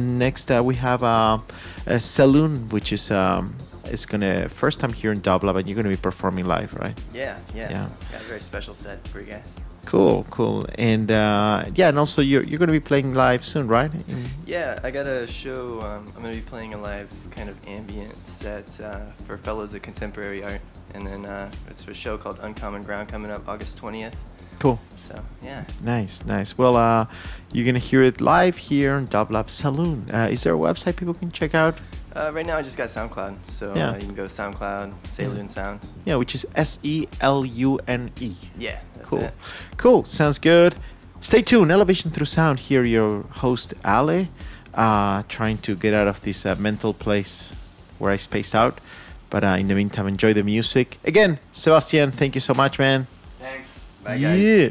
Next, uh, we have uh, a sé luné, which is um, is gonna first time here in Dublab, and you're gonna be performing live, right? Yeah, yes. Yeah. Got a very special set for you guys. Cool, cool, and uh, yeah, and also you're you're gonna be playing live soon, right? In- Yeah, I got a show. Um, I'm to be playing a live kind of ambient set uh, for Fellows of Contemporary Art. And then uh, it's a show called Uncommon Ground coming up August 20th. Cool. So, yeah. Nice, nice. Well, uh, you're gonna hear it live here in Dub Lab sé luné. Uh, is there a website people can check out? Uh, right now, I just got SoundCloud. So Yeah. uh, you can go SoundCloud, sé luné Sound. Yeah, which is S E L U N E. Yeah, that's Cool. it. Cool. Sounds good. Stay tuned. Elevation Through Sound. Here, your host, Ale, uh, trying to get out of this uh, mental place where I spaced out. But uh, in the meantime, enjoy the music. Again, Sebastien, thank you so much, man. Thanks. Bye, guys. Yeah.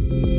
you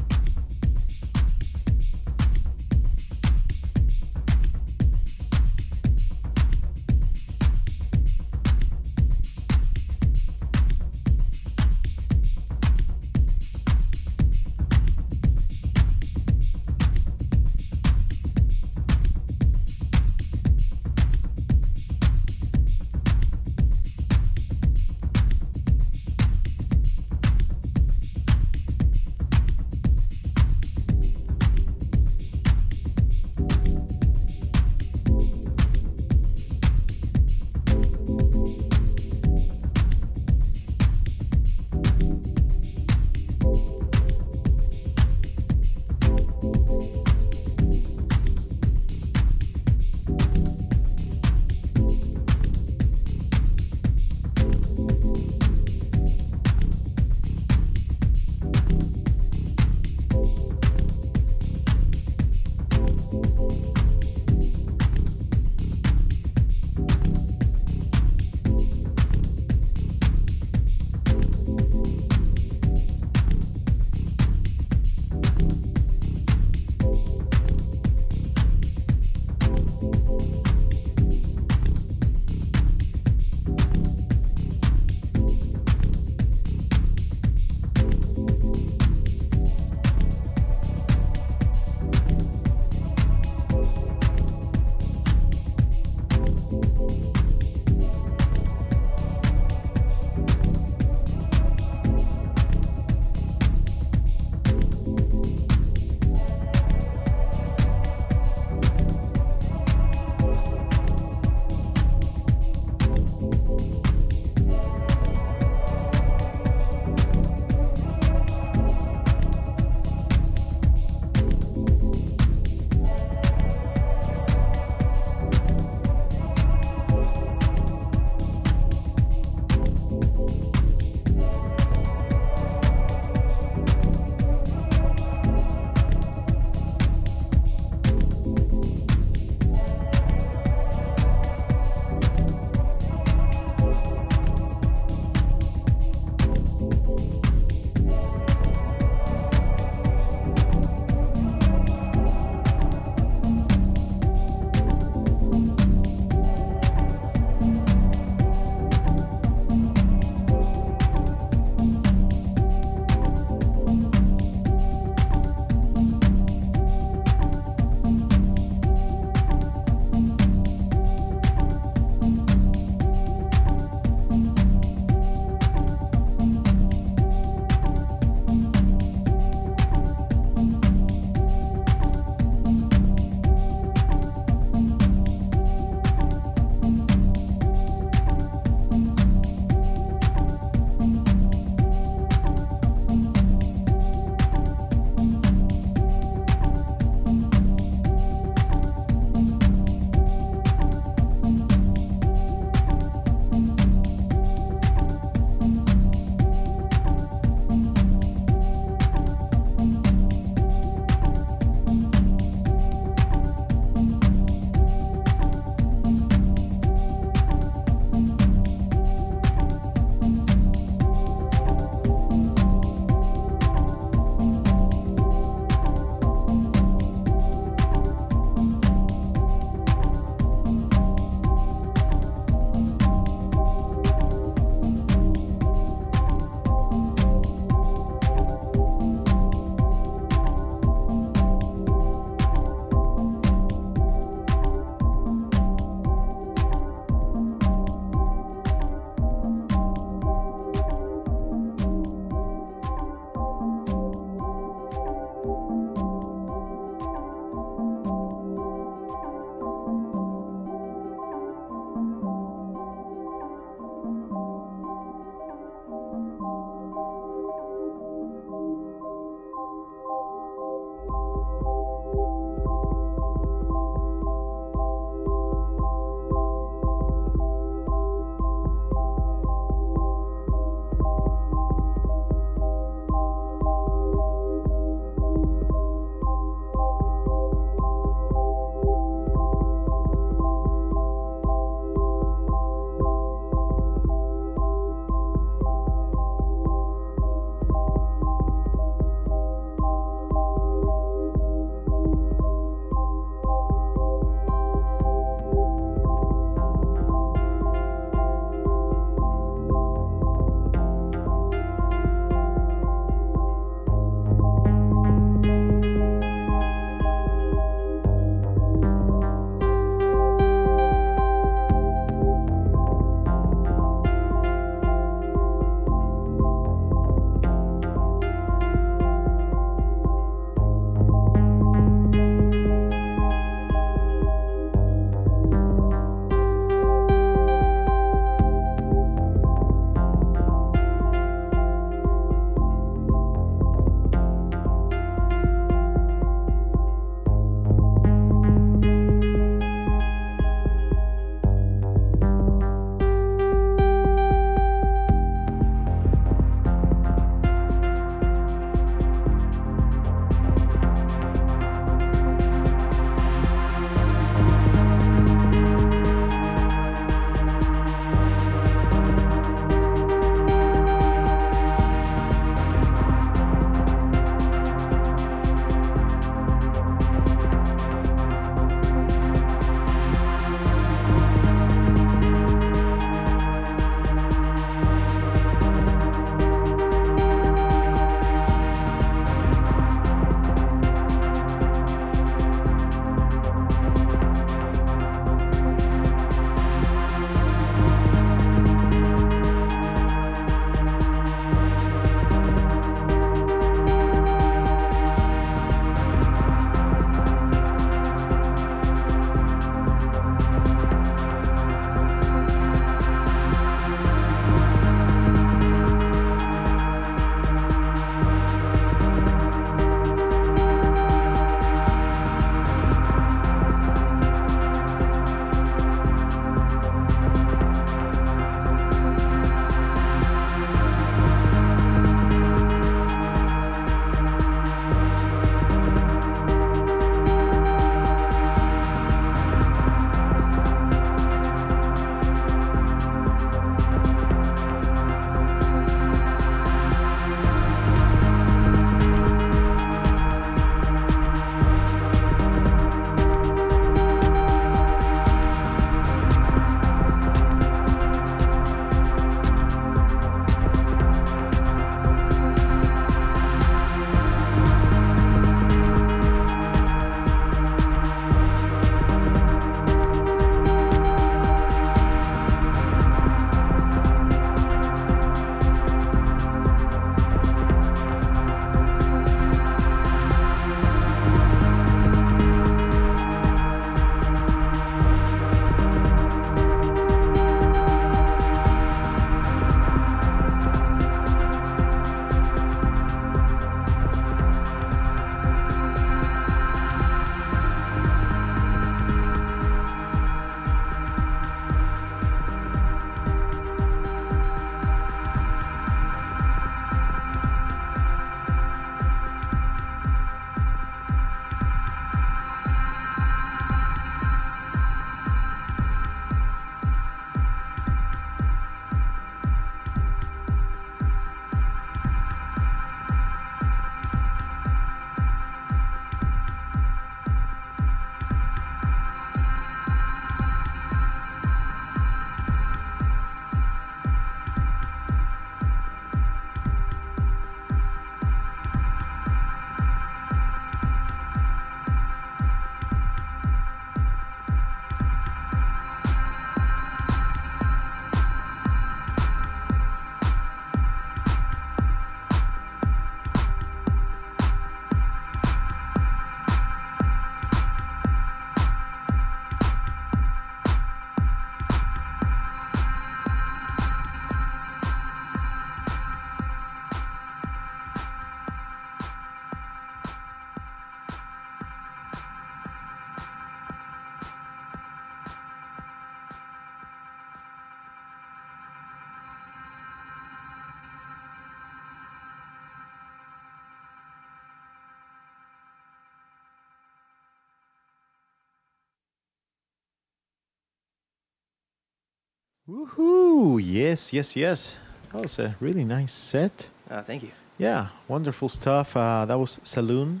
Woohoo! Yes, yes, yes. That was a really nice set. Uh, thank you. Yeah, wonderful stuff. Uh, that was sé luné.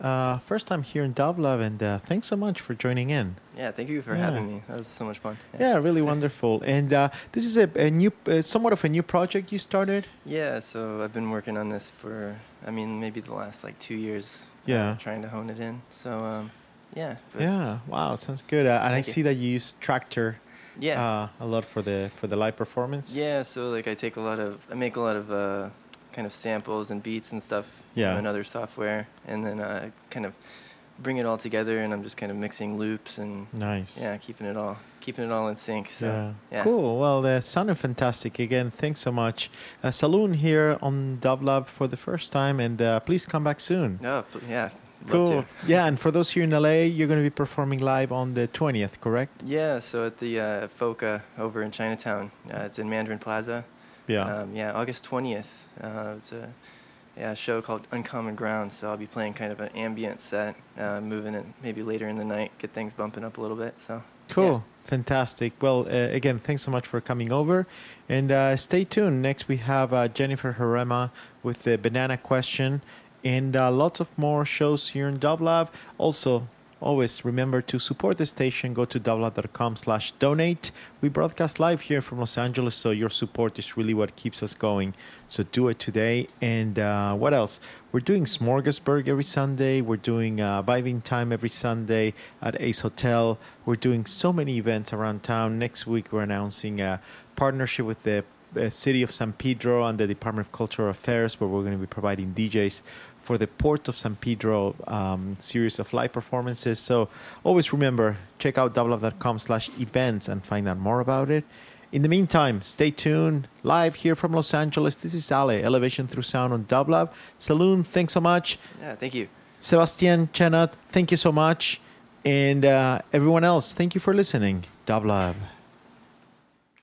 Uh, first time here in Dublab, and uh, thanks so much for joining in. Yeah, thank you for Yeah. having me. That was so much fun. Yeah, really wonderful. And uh, this is a, a new, uh, somewhat of a new project you started. Yeah, so I've been working on this for, I mean, maybe the last like two years. uh, Yeah. trying to hone it in. So, um, yeah. Yeah, wow, sounds good. Uh, and I Thank you. see that you use Traktor Yeah. uh, a lot for the for the live performance. yeah, so like I take a lot of, I make a lot of uh, kind of samples and beats and stuff Yeah. from another software, and then uh, kind of bring it all together, and I'm just kind of mixing loops and Nice. yeah, keeping it all, keeping it all in sync. So yeah. yeah. Cool. Well, uh, sounded fantastic. Again, thanks so much. Uh, sé luné here on Dublab for the first time, and uh, please come back soon. No, pl- yeah. Cool. Yeah, and for those here in LA, you're going to be performing live on the 20th, correct? Yeah, so at the uh, FOCA over in Chinatown, uh, it's in Mandarin Plaza. Yeah. Um, yeah, August 20th. Uh, it's a yeah, show called Uncommon Ground, so I'll be playing kind of an ambient set, uh, moving it maybe later in the night, get things bumping up a little bit. So Cool. Fantastic. Well, uh, again, thanks so much for coming over. And uh, stay tuned. Next, we have uh, Jennifer Harema with the banana question and uh, lots of more shows here in Dublab. Also, always remember to support the station. Go to dublab.com slash donate. We broadcast live here from Los Angeles, so your support is really what keeps us going. So do it today. And uh, what else? We're doing Smorgasburg every Sunday. We're doing uh, Vibing Time every Sunday at Ace Hotel. We're doing so many events around town. Next week, we're announcing a partnership with the uh, City of San Pedro and the Department of Cultural Affairs, where we're going to be providing DJs for the Port of San Pedro um, series of live performances. So always remember, check out dublab.com slash events and find out more about it. In the meantime, stay tuned. Live here from Los Angeles, this is Ale, Elevation Through Sound on Dublab. sé luné, thanks so much. yeah, thank you. Sebastien Chenut, thank you so much. And uh, everyone else, thank you for listening. Dublab.